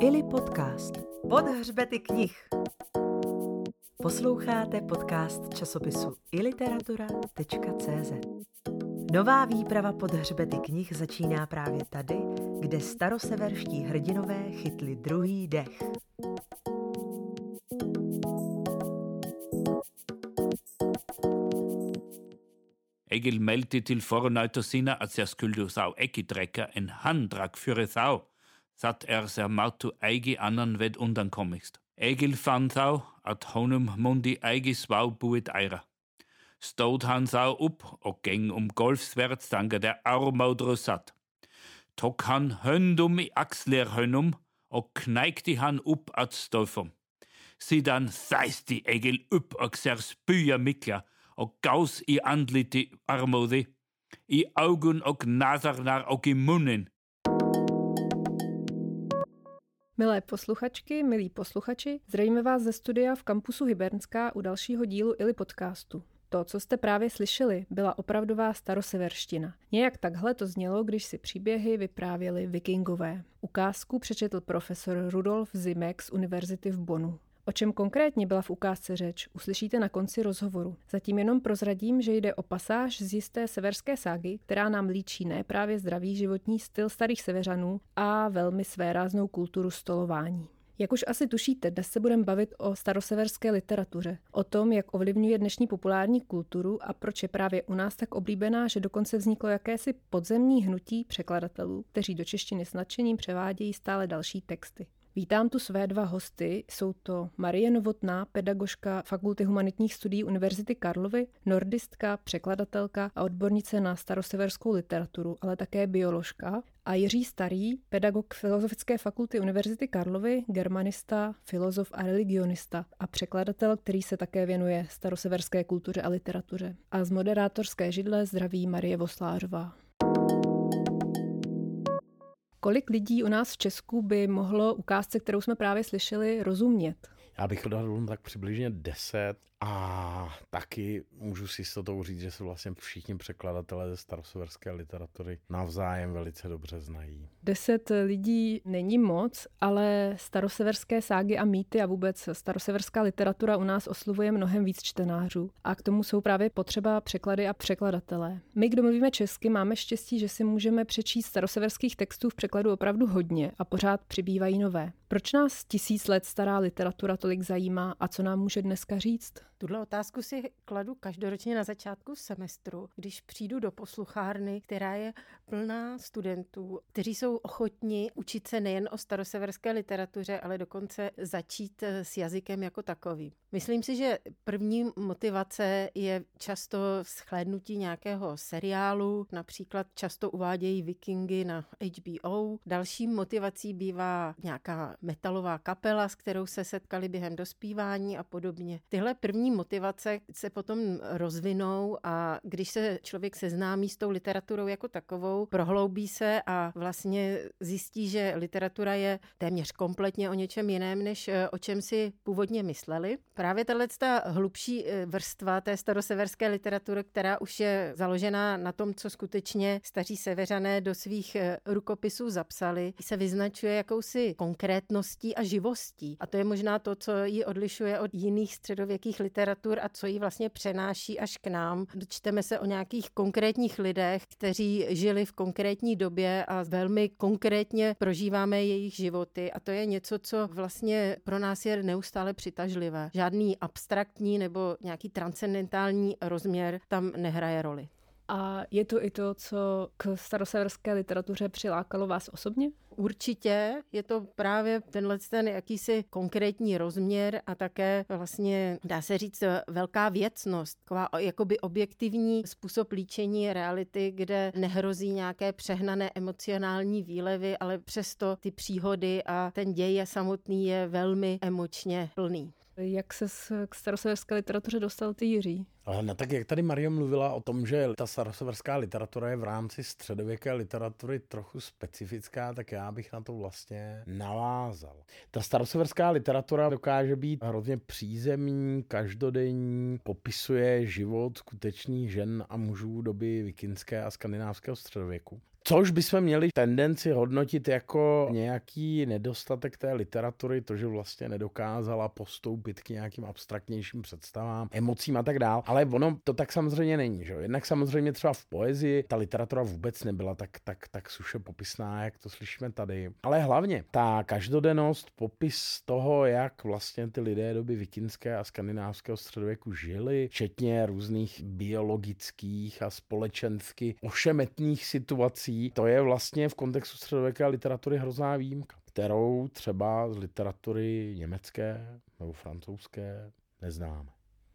Ili podcast. Pod hřbety knih. Posloucháte podcast časopisu iliteratura.cz. Nová výprava pod hřbety knih začíná právě tady, kde staroseverští hrdinové chytli druhý dech. Egil meldte til fornøyta sine at jeg skulle sau ekki drekka en han drakk fyrir þá, satt er ser máttu eigi annan ved undankommigst. Egil fann þá at honum mundi eigi svá buit eira. Stóð hann þá upp og geng um golfsvert stanga der armódru satt. Tok hann höndum i axler hönnum og kneikti hann upp at stofum. Sidan sæsti Egil upp og ser spya mikla og gaus i andliti armóði, i augun og nazarnar og i munnen. Milé posluchačky, milí posluchači, zdravíme vás ze studia v kampusu Hybernská u dalšího dílu Ili podcastu. To, co jste právě slyšeli, byla opravdová staroseverština. Nějak takhle to znělo, když si příběhy vyprávěli vikingové. Ukázku přečetl profesor Rudolf Zimek z Univerzity v Bonu. O čem konkrétně byla v ukázce řeč, uslyšíte na konci rozhovoru. Zatím jenom prozradím, že jde o pasáž z jisté severské ságy, která nám líčí ne právě zdravý životní styl starých severanů a velmi svéráznou kulturu stolování. Jak už asi tušíte, dnes se budeme bavit o staroseverské literatuře, o tom, jak ovlivňuje dnešní populární kulturu a proč je právě u nás tak oblíbená, že dokonce vzniklo jakési podzemní hnutí překladatelů, kteří do češtiny s nadšením převádějí stále další texty. Vítám tu své dva hosty. Jsou to Marie Novotná, pedagožka Fakulty humanitních studií Univerzity Karlovy, nordistka, překladatelka a odbornice na staroseverskou literaturu, ale také bioložka. A Jiří Starý, pedagog Filozofické fakulty Univerzity Karlovy, germanista, filozof a religionista a překladatel, který se také věnuje staroseverské kultuře a literatuře. A z moderátorské židle zdraví Marie Voslářová. Kolik lidí u nás v Česku by mohlo ukázce, kterou jsme právě slyšeli, rozumět? Já bych odhadl tak přibližně 10 a taky můžu si s to říct, že se vlastně všichni překladatelé ze staroseverské literatury navzájem velice dobře znají. Deset lidí není moc, ale staroseverské ságy a mýty a vůbec staroseverská literatura u nás oslovuje mnohem víc čtenářů. A k tomu jsou právě potřeba překlady a překladatelé. My, kdo mluvíme česky, máme štěstí, že si můžeme přečíst staroseverských textů v překladu opravdu hodně a pořád přibývají nové. Proč nás tisíc let stará literatura tolik zajímá a co nám může dneska říct? Tuhle otázku si kladu každoročně na začátku semestru, když přijdu do posluchárny, která je plná studentů, kteří jsou ochotni učit se nejen o staroseverské literatuře, ale dokonce začít s jazykem jako takovým. Myslím si, že první motivace je často schlédnutí nějakého seriálu, například často uvádějí vikingy na HBO. Další motivací bývá nějaká metalová kapela, s kterou se setkali během dospívání a podobně. Tyhle první motivace se potom rozvinou a když se člověk seznámí s tou literaturou jako takovou, prohloubí se a vlastně zjistí, že literatura je téměř kompletně o něčem jiném, než eh, o čem si původně mysleli. Právě tahle hlubší eh, vrstva té staroseverské literatury, která už je založená na tom, co skutečně staří severané do svých eh, rukopisů zapsali, se vyznačuje jakousi konkrétností a živostí. A to je možná to, co ji odlišuje od jiných středověkých literatur a co ji vlastně přenáší až k nám. Dočteme se o nějakých konkrétních lidech, kteří žili v konkrétní době a velmi konkrétně prožíváme jejich životy. A to je něco, co vlastně pro nás je neustále přitažlivé. Žádný abstraktní nebo nějaký transcendentální rozměr tam nehraje roli. A je to i to, co k staroseverské literatuře přilákalo vás osobně? Určitě je to právě tenhle ten jakýsi konkrétní rozměr a také vlastně, dá se říct, velká věcnost, taková jakoby objektivní způsob líčení reality, kde nehrozí nějaké přehnané emocionální výlevy, ale přesto ty příhody a ten děj samotný je velmi emočně plný. Jak se k staroseverské literatuře dostal ty Jiří? No tak jak tady Marie mluvila o tom, že ta staroseverská literatura je v rámci středověké literatury trochu specifická, tak já bych na to vlastně navázal. Ta staroseverská literatura dokáže být hrozně přízemní, každodenní, popisuje život skutečných žen a mužů doby vikinské a skandinávského středověku Což bychom měli tendenci hodnotit jako nějaký nedostatek té literatury, to, že vlastně nedokázala postoupit k nějakým abstraktnějším představám, emocím a tak dál. Ale ono to tak samozřejmě není. Že? Jednak samozřejmě třeba v poezii ta literatura vůbec nebyla tak, tak, tak suše popisná, jak to slyšíme tady. Ale hlavně ta každodennost, popis toho, jak vlastně ty lidé doby vikingské a skandinávského středověku žili, včetně různých biologických a společensky ošemetných situací, to je vlastně v kontextu středověké literatury hrozná výjimka, kterou třeba z literatury německé nebo francouzské neznáme.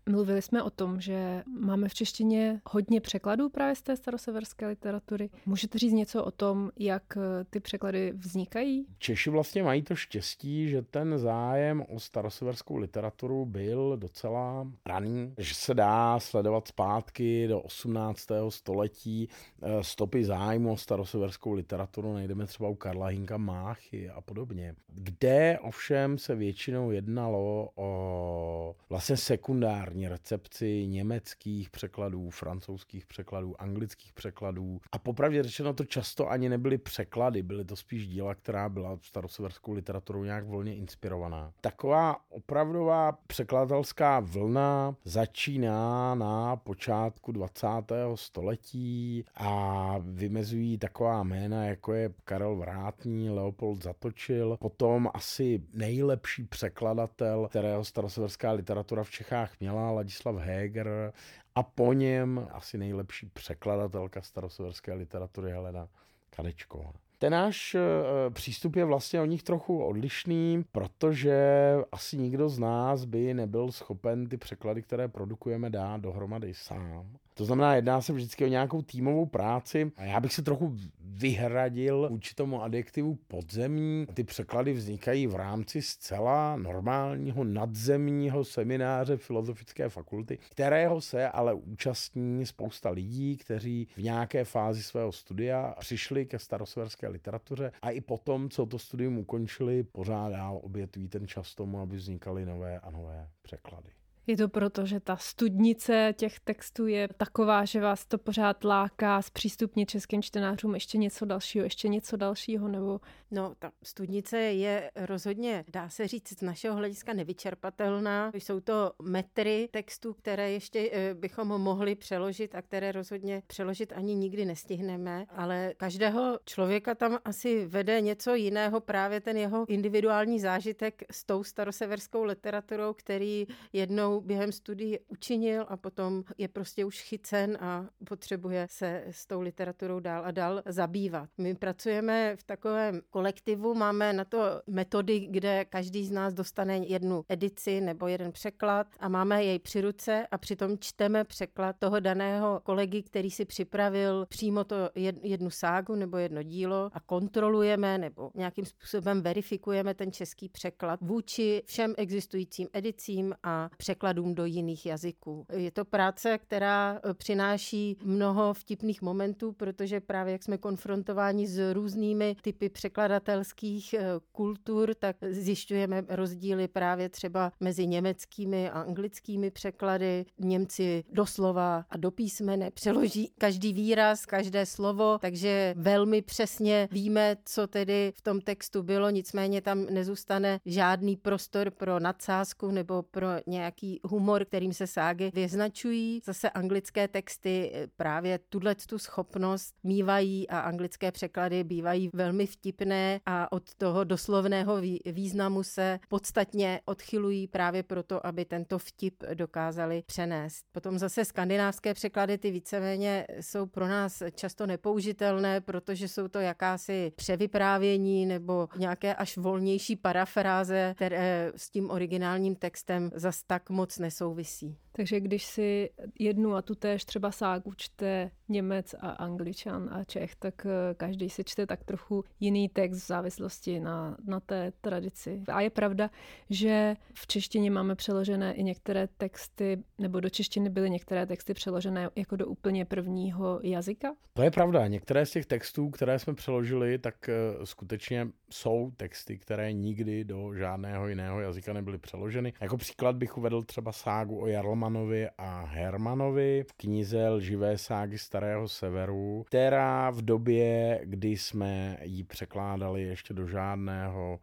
Mluvili jsme o tom, že máme v češtině hodně překladů právě z té staroseverské literatury. Můžete říct něco o tom, jak eh, ty překlady vznikají? Češi vlastně mají to štěstí, že ten zájem o staroseverskou literaturu byl docela raný, že se dá sledovat zpátky do 18. století eh, stopy zájmu o staroseverskou literaturu. Najdeme třeba u Karla Hinka Máchy a podobně. Kde ovšem se většinou jednalo o vlastně sekundární primární recepci německých překladů, francouzských překladů, anglických překladů. A popravdě řečeno to často ani nebyly překlady, byly to spíš díla, která byla staroseverskou literaturou nějak volně inspirovaná. Taková opravdová překladatelská vlna začíná na počátku 20. století a vymezují taková jména, jako je Karel Vrátní, Leopold Zatočil, potom asi nejlepší překladatel, kterého staroseverská literatura v Čechách měla, Ladislav Heger a po něm asi nejlepší překladatelka staroseverské literatury Helena Kadečková. Ten náš eh, přístup je vlastně o nich trochu odlišný, protože asi nikdo z nás by nebyl schopen ty překlady, které produkujeme, dát dohromady sám. To znamená, jedná se vždycky o nějakou týmovou práci a já bych se trochu vyhradil vůči tomu adjektivu podzemní. Ty překlady vznikají v rámci zcela normálního nadzemního semináře Filozofické fakulty, kterého se ale účastní spousta lidí, kteří v nějaké fázi svého studia přišli ke starosverské literatuře a i potom, co to studium ukončili, pořád dál obětují ten čas tomu, aby vznikaly nové a nové překlady. Je to proto, že ta studnice těch textů je taková, že vás to pořád láká zpřístupnit českým čtenářům ještě něco dalšího, ještě něco dalšího, nebo... No, ta studnice je rozhodně, dá se říct, z našeho hlediska nevyčerpatelná. Jsou to metry textů, které ještě eh, bychom mohli přeložit a které rozhodně přeložit ani nikdy nestihneme, ale každého člověka tam asi vede něco jiného, právě ten jeho individuální zážitek s tou staroseverskou literaturou, který jednou během studií učinil a potom je prostě už chycen a potřebuje se s tou literaturou dál a dál zabývat. My pracujeme v takovém kolektivu, máme na to metody, kde každý z nás dostane jednu edici nebo jeden překlad a máme jej při ruce a přitom čteme překlad toho daného kolegy, který si připravil přímo to jednu ságu nebo jedno dílo a kontrolujeme nebo nějakým způsobem verifikujeme ten český překlad vůči všem existujícím edicím a překladům překladům do jiných jazyků. Je to práce, která eh, přináší mnoho vtipných momentů, protože právě jak jsme konfrontováni s různými typy překladatelských eh, kultur, tak zjišťujeme rozdíly právě třeba mezi německými a anglickými překlady. Němci doslova a do písmene přeloží každý výraz, každé slovo, takže velmi přesně víme, co tedy v tom textu bylo, nicméně tam nezůstane žádný prostor pro nadsázku nebo pro nějaký humor, kterým se ságy vyznačují. Zase anglické texty eh, právě tuhle tu schopnost mývají a anglické překlady bývají velmi vtipné a od toho doslovného významu se podstatně odchylují právě proto, aby tento vtip dokázali přenést. Potom zase skandinávské překlady, ty víceméně jsou pro nás často nepoužitelné, protože jsou to jakási převyprávění nebo nějaké až volnější parafráze, které s tím originálním textem zas tak moc nesouvisí. Takže když si jednu a tu též třeba ságu čte Němec a Angličan a Čech, tak eh, každý si čte tak trochu jiný text v závislosti na, na té tradici. A je pravda, že v češtině máme přeložené i některé texty, nebo do češtiny byly některé texty přeložené jako do úplně prvního jazyka? To je pravda. Některé z těch textů, které jsme přeložili, tak eh, skutečně jsou texty, které nikdy do žádného jiného jazyka nebyly přeloženy. Jako příklad bych uvedl třeba ságu o Jarlman Zoltanovi a Hermanovi v knize Lživé ságy Starého severu, která v době, kdy jsme ji překládali ještě do žádného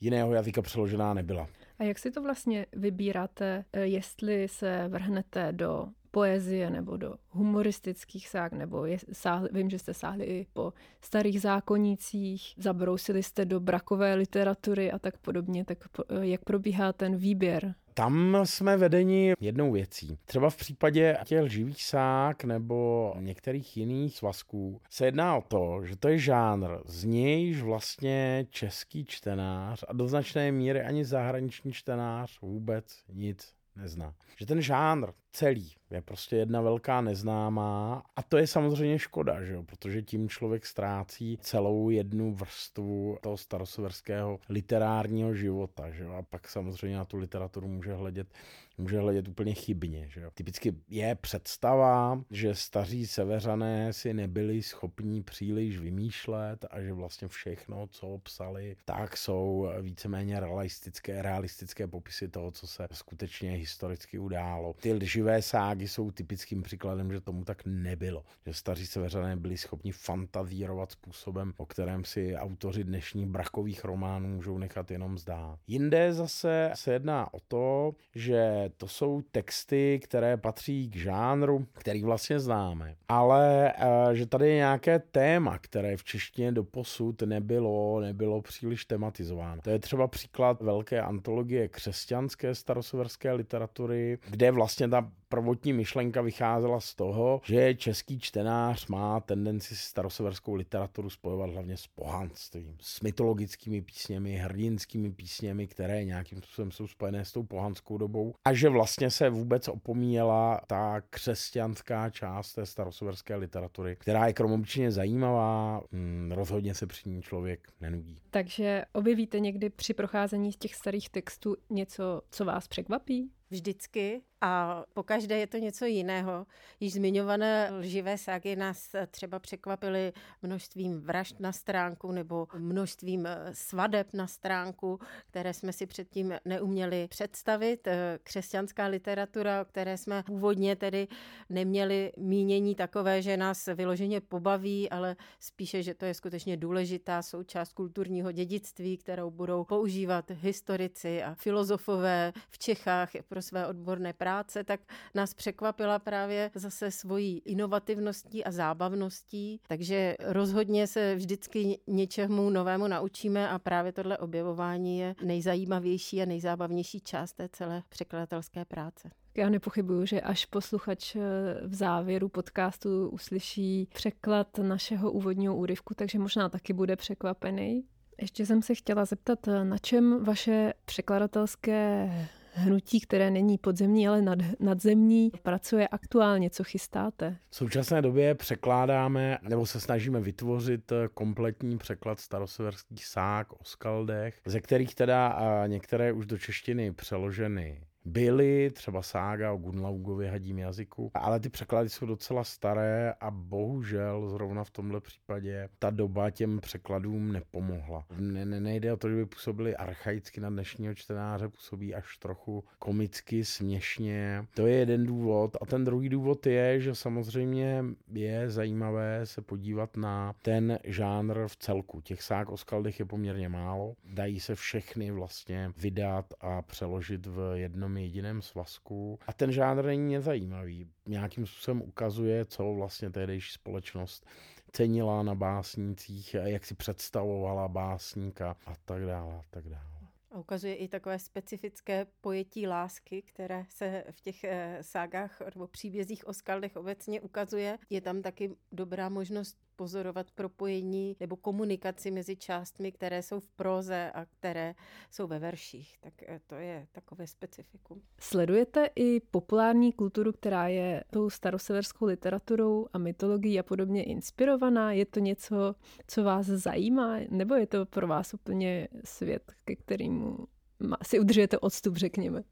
jiného jazyka přeložená nebyla. A jak si to vlastně vybíráte, eh, jestli se vrhnete do poezie nebo do humoristických sák, nebo je, sáhli, vím, že jste sáhli i po starých zákonících, zabrousili jste do brakové literatury a tak podobně, tak jak probíhá ten výběr? Tam jsme vedeni jednou věcí. Třeba v případě těch živých sák nebo některých jiných svazků se jedná o to, že to je žánr, z nějž vlastně český čtenář a do značné míry ani zahraniční čtenář vůbec nic nezná. Že ten žánr celý je prostě jedna velká neznámá a to je samozřejmě škoda, že jo? protože tím člověk ztrácí celou jednu vrstvu toho staroseverského literárního života. Že jo? A pak samozřejmě na tu literaturu může hledět může hledět úplně chybně. Že jo? Typicky je představa, že staří severané si nebyli schopní příliš vymýšlet a že vlastně všechno, co psali, tak jsou víceméně realistické, realistické popisy toho, co se skutečně historicky událo. Ty lživé ságy jsou typickým příkladem, že tomu tak nebylo. Že staří severané byli schopni fantazírovat způsobem, o kterém si autoři dnešních brakových románů můžou nechat jenom zdát. Jinde zase se jedná o to, že to jsou texty, které patří k žánru, který vlastně známe. Ale eh, že tady je nějaké téma, které v češtině do posud nebylo, nebylo příliš tematizováno. To je třeba příklad velké antologie křesťanské staroseverské literatury, kde vlastně ta prvotní myšlenka vycházela z toho, že český čtenář má tendenci staroseverskou literaturu spojovat hlavně s pohanstvím, s mytologickými písněmi, hrdinskými písněmi, které nějakým způsobem jsou spojené s tou pohanskou dobou a že vlastně se vůbec opomíjela ta křesťanská část té staroseverské literatury, která je kromobyčně zajímavá, hm, rozhodně se při ní člověk nenudí. Takže objevíte někdy při procházení z těch starých textů něco, co vás překvapí? Vždycky a pokaždé je to něco jiného. Již zmiňované lživé ságy nás třeba překvapily množstvím vražd na stránku nebo množstvím eh, svadeb na stránku, které jsme si předtím neuměli představit. Eh, křesťanská literatura, o které jsme původně tedy neměli mínění takové, že nás vyloženě pobaví, ale spíše, že to je skutečně důležitá součást kulturního dědictví, kterou budou používat historici a filozofové v Čechách pro své odborné práce práce, tak nás překvapila právě zase svojí inovativností a zábavností. Takže rozhodně se vždycky něčemu novému naučíme a právě tohle objevování je nejzajímavější a nejzábavnější část té celé překladatelské práce. Já nepochybuju, že až posluchač eh, v závěru podcastu uslyší překlad našeho úvodního úryvku, takže možná taky bude překvapený. Ještě jsem se chtěla zeptat, eh, na čem vaše překladatelské hnutí, které není podzemní, ale nad, nadzemní, pracuje aktuálně, co chystáte? V současné době překládáme, nebo se snažíme vytvořit kompletní překlad staroseverských sák o skaldech, ze kterých teda některé už do češtiny přeloženy byly, třeba sága o Gunlaugově hadím jazyku, ale ty překlady jsou docela staré a bohužel zrovna v tomhle případě ta doba těm překladům nepomohla. Ne, ne, nejde o to, že by působili archaicky na dnešního čtenáře, působí až trochu komicky, směšně. To je jeden důvod. A ten druhý důvod je, že samozřejmě je zajímavé se podívat na ten žánr v celku. Těch sák o skaldech je poměrně málo. Dají se všechny vlastně vydat a přeložit v jednom jediném svazku a ten žánr není nezajímavý. Nějakým způsobem ukazuje, co vlastně tehdejší společnost cenila na básnících, jak si představovala básníka a tak dále a tak dále. A ukazuje i takové specifické pojetí lásky, které se v těch eh, ságách nebo příbězích o skaldech obecně ukazuje. Je tam taky dobrá možnost pozorovat propojení nebo komunikaci mezi částmi, které jsou v proze a které jsou ve verších. Tak eh, to je takové specifikum. Sledujete i populární kulturu, která je tou staroseverskou literaturou a mytologií a podobně inspirovaná? Je to něco, co vás zajímá, nebo je to pro vás úplně svět, ke kterému si udržujete odstup, řekněme?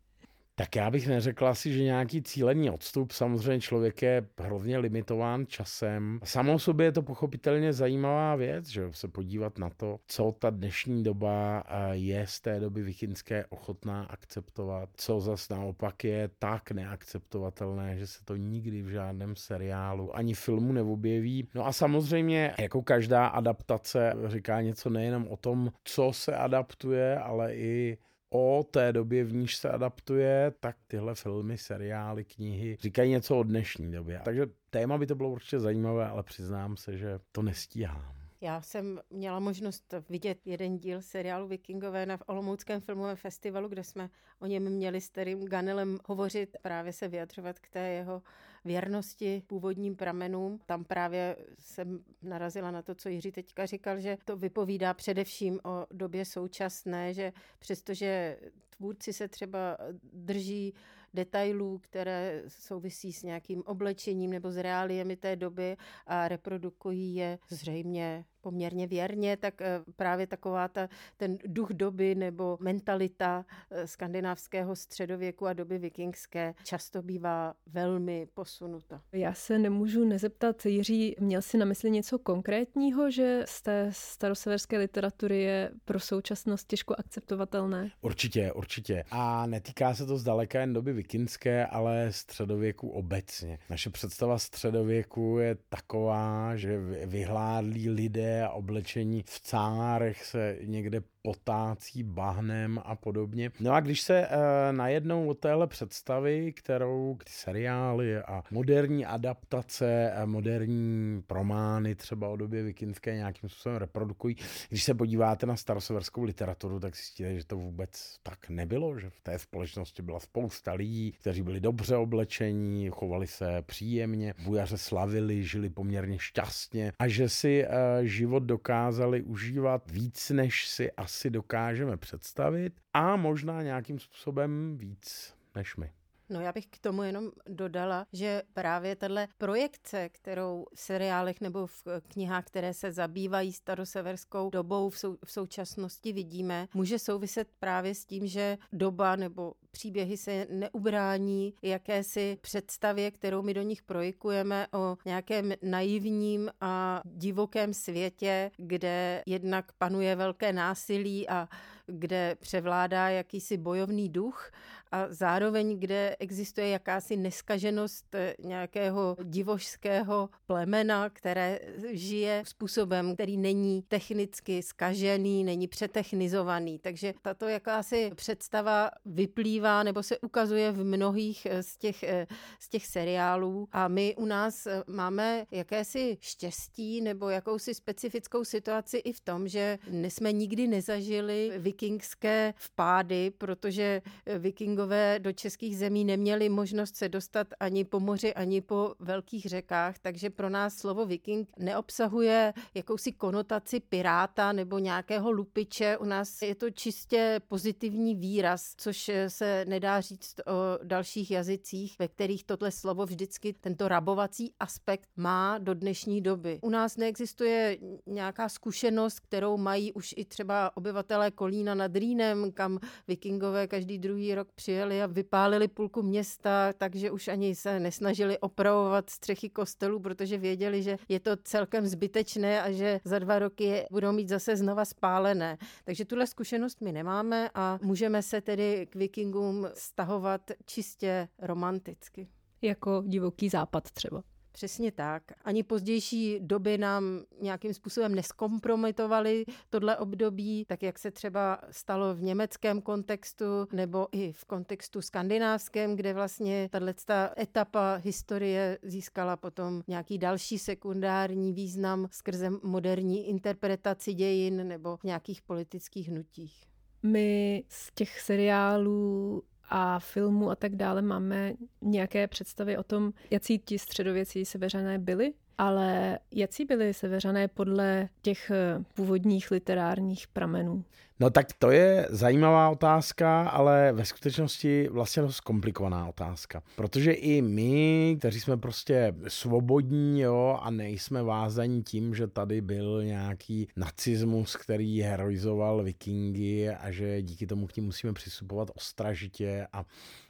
Tak já bych neřekl asi, že nějaký cílený odstup. Samozřejmě člověk je hrozně limitován časem. Samou sobě je to pochopitelně zajímavá věc, že se podívat na to, co ta dnešní doba eh, je z té doby vikingské ochotná akceptovat, co zas naopak je tak neakceptovatelné, že se to nikdy v žádném seriálu ani filmu neobjeví. No a samozřejmě, jako každá adaptace, říká něco nejenom o tom, co se adaptuje, ale i o té době, v níž se adaptuje, tak tyhle filmy, seriály, knihy říkají něco o dnešní době. Takže téma by to bylo určitě zajímavé, ale přiznám se, že to nestíhám. Já jsem měla možnost vidět jeden díl seriálu Vikingové na Olomouckém filmovém festivalu, kde jsme o něm měli s Terým Ganelem hovořit, právě se vyjadřovat k té jeho věrnosti původním pramenům. Tam právě jsem narazila na to, co Jiří teďka říkal, že to vypovídá především o době současné, že přestože tvůrci se třeba drží detailů, které souvisí s nějakým oblečením nebo s reáliemi té doby a reprodukují je zřejmě poměrně věrně, tak eh, právě taková ta, ten duch doby nebo mentalita eh, skandinávského středověku a doby vikingské často bývá velmi posunuta. Já se nemůžu nezeptat, Jiří, měl si na mysli něco konkrétního, že z té staroseverské literatury je pro současnost těžko akceptovatelné? Určitě, určitě. A netýká se to zdaleka jen doby vikingské, ale středověku obecně. Naše představa středověku je taková, že vyhládlí lidé a oblečení v cárech se někde potácí bahnem a podobně. No a když se e, najednou o téhle představy, kterou ty seriály a moderní adaptace, a moderní promány třeba o době vikinské nějakým způsobem reprodukují, když se podíváte na staroseverskou literaturu, tak zjistíte, že to vůbec tak nebylo, že v té společnosti byla spousta lidí, kteří byli dobře oblečení, chovali se příjemně, bujaře slavili, žili poměrně šťastně a že si e, život dokázali užívat víc, než si asi si dokážeme představit a možná nějakým způsobem víc než my. No já bych k tomu jenom dodala, že právě tahle projekce, kterou v seriálech nebo v knihách, které se zabývají staroseverskou dobou v, sou, v současnosti vidíme, může souviset právě s tím, že doba nebo příběhy se neubrání jakési představě, kterou my do nich projikujeme o nějakém naivním a divokém světě, kde jednak panuje velké násilí a kde převládá jakýsi bojovný duch a zároveň, kde existuje jakási neskaženost eh, nějakého divožského plemena, které žije způsobem, který není technicky skažený, není přetechnizovaný. Takže tato jakási představa vyplývá nebo se ukazuje v mnohých eh, z těch, eh, z těch seriálů a my u nás máme jakési štěstí nebo jakousi specifickou situaci i v tom, že jsme nikdy nezažili vikingské vpády, protože vikingové do českých zemí neměli možnost se dostat ani po moři, ani po velkých řekách, takže pro nás slovo viking neobsahuje jakousi konotaci piráta nebo nějakého lupiče. U nás je to čistě pozitivní výraz, což se nedá říct o dalších jazycích, ve kterých tohle slovo vždycky tento rabovací aspekt má do dnešní doby. U nás neexistuje nějaká zkušenost, kterou mají už i třeba obyvatelé Kolína nad Rýnem, kam vikingové každý druhý rok přijeli a vypálili půlku města, takže už ani se nesnažili opravovat střechy kostelů, protože věděli, že je to celkem zbytečné a že za dva roky je budou mít zase znova spálené. Takže tuhle zkušenost my nemáme a můžeme se tedy k vikingům stahovat čistě romanticky. Jako divoký západ třeba. Přesně tak. Ani pozdější doby nám nějakým způsobem neskompromitovaly tohle období, tak jak se třeba stalo v německém kontextu nebo i v kontextu skandinávském, kde vlastně tato etapa historie získala potom nějaký další sekundární význam skrze moderní interpretaci dějin nebo v nějakých politických hnutích. My z těch seriálů a filmu a tak dále máme nějaké představy o tom, jaký ti středověcí seveřané byli, ale jaký byli seveřané podle těch eh, původních literárních pramenů? No tak to je zajímavá otázka, ale ve skutečnosti vlastně dost komplikovaná otázka. Protože i my, kteří jsme prostě svobodní jo, a nejsme vázaní tím, že tady byl nějaký nacismus, který heroizoval vikingy a že díky tomu k ním musíme přistupovat ostražitě a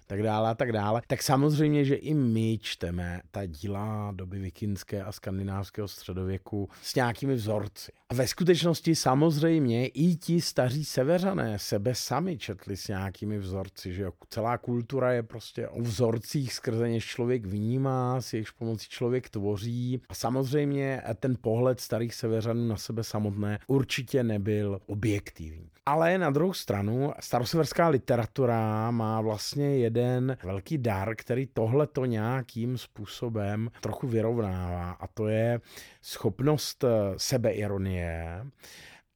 tak dále a tak dále. Tak samozřejmě, že i my čteme ta díla doby vikingské a skandinávského středověku s nějakými vzorci. A ve skutečnosti samozřejmě i ti staří severané sebe sami četli s nějakými vzorci, že celá kultura je prostě o vzorcích, skrze něž člověk vnímá, s jejichž pomocí člověk tvoří. A samozřejmě ten pohled starých severanů na sebe samotné určitě nebyl objektivní. Ale na druhou stranu staroseverská literatura má vlastně jeden velký dar, který tohle to nějakým způsobem trochu vyrovnává a to je schopnost sebeironie,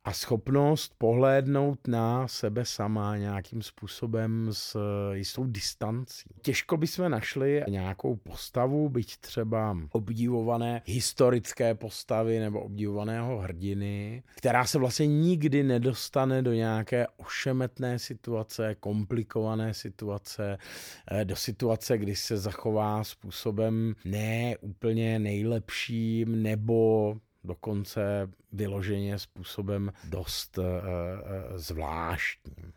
a schopnost pohlédnout na sebe sama nějakým způsobem s jistou distancí. Těžko bychom našli nějakou postavu, byť třeba obdivované historické postavy nebo obdivovaného hrdiny, která se vlastně nikdy nedostane do nějaké ošemetné situace, komplikované situace, eh, do situace, kdy se zachová způsobem ne úplně nejlepším nebo dokonce vyloženě způsobem dost uh, zvláštním.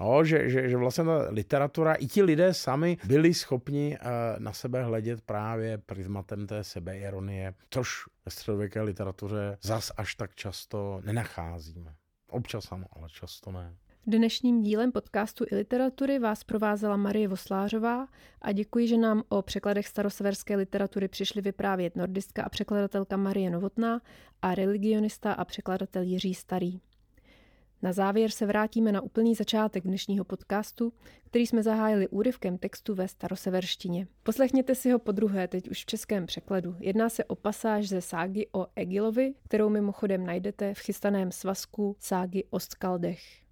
No, že, že, že vlastně ta literatura, i ti lidé sami byli schopni uh, na sebe hledět právě prismatem té sebeironie, což ve středověké literatuře zas až tak často nenacházíme. Občas ano, ale často ne. Dnešním dílem podcastu i literatury vás provázela Marie Voslářová a děkuji, že nám o překladech staroseverské literatury přišli vyprávět nordistka a překladatelka Marie Novotná a religionista a překladatel Jiří Starý. Na závěr se vrátíme na úplný začátek dnešního podcastu, který jsme zahájili úryvkem textu ve staroseverštině. Poslechněte si ho po druhé, teď už v českém překladu. Jedná se o pasáž ze ságy o Egilovi, kterou mimochodem najdete v chystaném svazku ságy o Skaldech.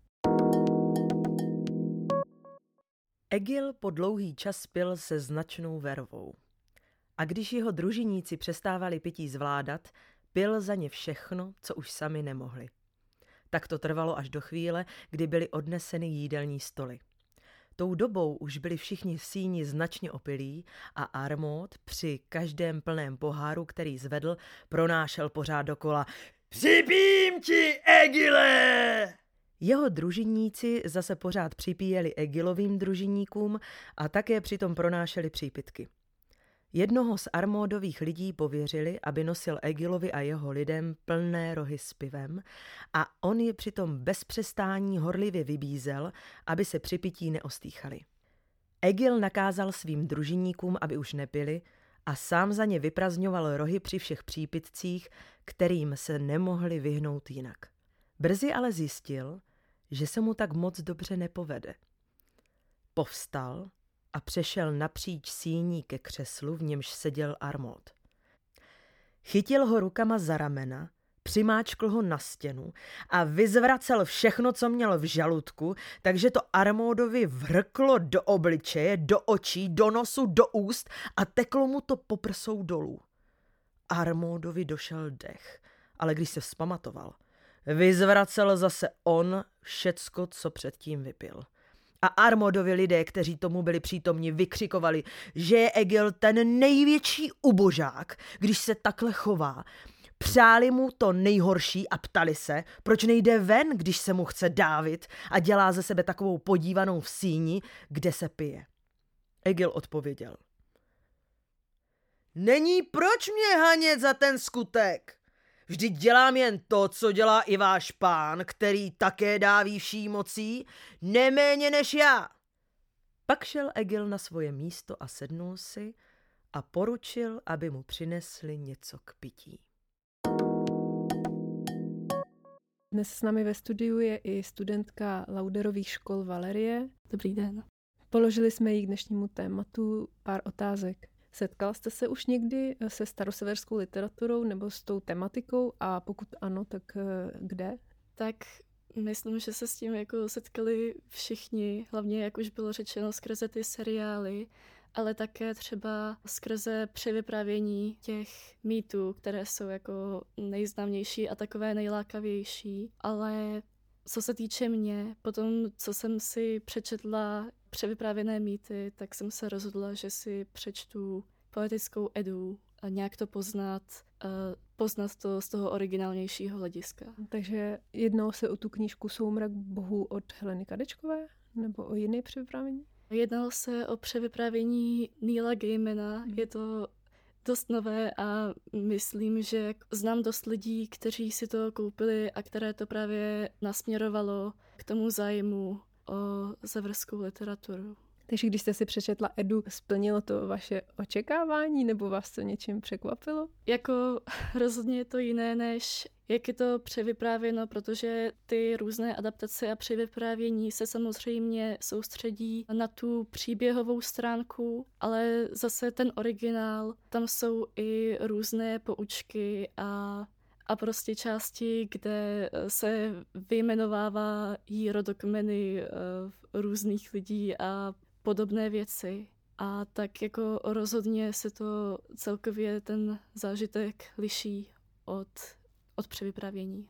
Egil po dlouhý čas pil se značnou vervou. A když jeho družiníci přestávali pití zvládat, pil za ně všechno, co už sami nemohli. Tak to trvalo až do chvíle, kdy byly odneseny jídelní stoly. Tou dobou už byli všichni v síni značně opilí a Armód při každém plném poháru, který zvedl, pronášel pořád dokola Připím ti, Egile! Jeho družiníci zase pořád připíjeli Egilovým družiníkům a také přitom pronášeli přípitky. Jednoho z armódových lidí pověřili, aby nosil Egilovi a jeho lidem plné rohy s pivem a on je přitom bez přestání horlivě vybízel, aby se při pití neostýchali. Egil nakázal svým družiníkům, aby už nepili a sám za ně vyprazňoval rohy při všech přípitcích, kterým se nemohli vyhnout jinak. Brzy ale zjistil, že se mu tak moc dobře nepovede. Povstal a přešel napříč síní ke křeslu, v němž seděl Armód. Chytil ho rukama za ramena, přimáčkl ho na stěnu a vyzvracel všechno, co měl v žaludku, takže to Armódovi vrklo do obličeje, do očí, do nosu, do úst a teklo mu to poprsou dolů. Armódovi došel dech, ale když se vzpamatoval, Vyzvracel zase on všecko, co předtím vypil. A Armodovi lidé, kteří tomu byli přítomni, vykřikovali, že je Egil ten největší ubožák, když se takhle chová. Přáli mu to nejhorší a ptali se, proč nejde ven, když se mu chce dávit a dělá ze sebe takovou podívanou v síni, kde se pije. Egil odpověděl. Není proč mě hanět za ten skutek. Vždyť dělám jen to, co dělá i váš pán, který také dáví vší mocí, neméně než já. Pak šel Egil na svoje místo a sednul si a poručil, aby mu přinesli něco k pití. Dnes s námi ve studiu je i studentka Lauderových škol Valerie. Dobrý den. Položili jsme jí k dnešnímu tématu pár otázek. Setkala jste se už někdy eh, se staroseverskou literaturou nebo s tou tematikou a pokud ano, tak eh, kde? Tak myslím, že se s tím jako setkali všichni, hlavně jak už bylo řečeno skrze ty seriály, ale také třeba skrze převyprávění těch mýtů, které jsou jako nejznámější a takové nejlákavější. Ale co se týče mě, potom, co jsem si přečetla převyprávěné mýty, tak jsem se rozhodla, že si přečtu poetickou edu a nějak to poznat, poznat to z toho originálnějšího hlediska. Takže jednou se o tu knížku Soumrak bohů od Heleny Kadečkové? Nebo o jiné převyprávění? Jednalo se o převyprávění Neila Gaimana. Hmm. Je to dost nové a myslím, že znám dost lidí, kteří si to koupili a které to právě nasměrovalo k tomu zájmu o severskou literaturu. Takže když jste si přečetla Edu, splnilo to vaše očekávání nebo vás to něčím překvapilo? Jako rozhodně je to jiné, než jak je to převyprávěno, protože ty různé adaptace a převyprávění se samozřejmě soustředí na tu příběhovou stránku, ale zase ten originál, tam jsou i různé poučky a a prostě části, kde se vyjmenovává jí rodokmeny eh, různých lidí a podobné věci. A tak jako rozhodně se to celkově ten zážitek liší od, od převypravění.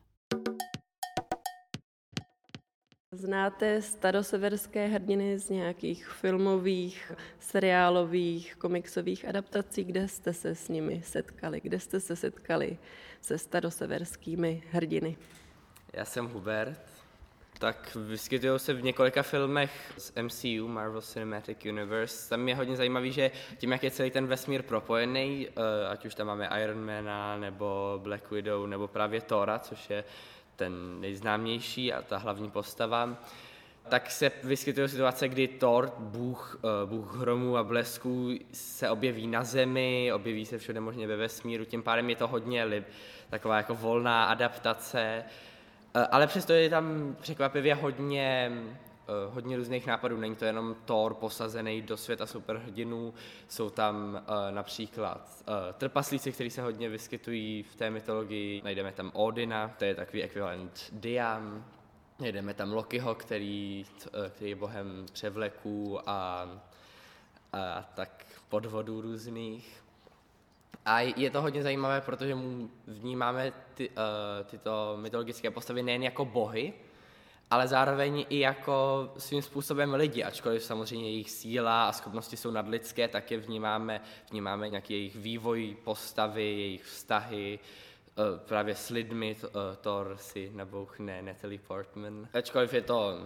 Znáte staroseverské hrdiny z nějakých filmových, seriálových, komiksových adaptací? Kde jste se s nimi setkali? Kde jste se setkali se staroseverskými hrdiny? Já jsem Hubert, tak vyskytují se v několika filmech z MCU, Marvel Cinematic Universe. Tam je hodně zajímavý, že tím, jak je celý ten vesmír propojený, eh, ať už tam máme Ironmana, nebo Black Widow, nebo právě Thora, což je ten nejznámější a ta hlavní postava, tak se vyskytují situace, kdy Thor, bůh, eh, bůh hromů a blesků, se objeví na Zemi, objeví se všude možně ve vesmíru, tím pádem je to hodně lib, taková jako volná adaptace, Eh, ale přesto je tam překvapivě hodně, hodně různých nápadů. Není to jenom Thor posazený do světa superhrdinů, jsou tam eh, například trpaslíci, kteří se hodně vyskytují v té mytologii. Najdeme tam Odina, to je takový ekvivalent Diam. Najdeme tam Lokiho, který, který je bohem převleků a, a tak podvodů různých. A je to hodně zajímavé, protože vnímáme ty, uh, tyto mytologické postavy nejen jako bohy, ale zároveň i jako svým způsobem lidi, ačkoliv samozřejmě jejich síla a schopnosti jsou nadlidské, tak je vnímáme, vnímáme nějaký jejich vývoj postavy, jejich vztahy, uh, právě s lidmi, uh, Thor si nabouchne Natalie Portman. Ačkoliv je to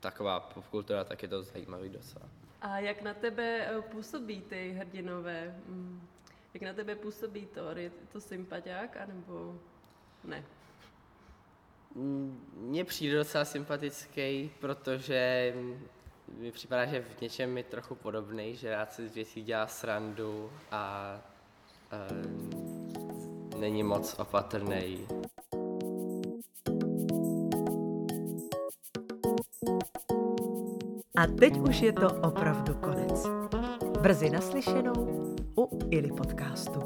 taková popkultura, tak je to zajímavý docela. A jak na tebe působí ty hrdinové? Mm. Jak na tebe působí to? Je to sympatiák, anebo ne? Mně přijde docela sympatický, protože mi připadá, že v něčem je trochu podobný, že rád si z věcí dělá srandu a uh, není moc opatrný. A teď už je to opravdu konec. Brzy naslyšenou u Ili podcastu.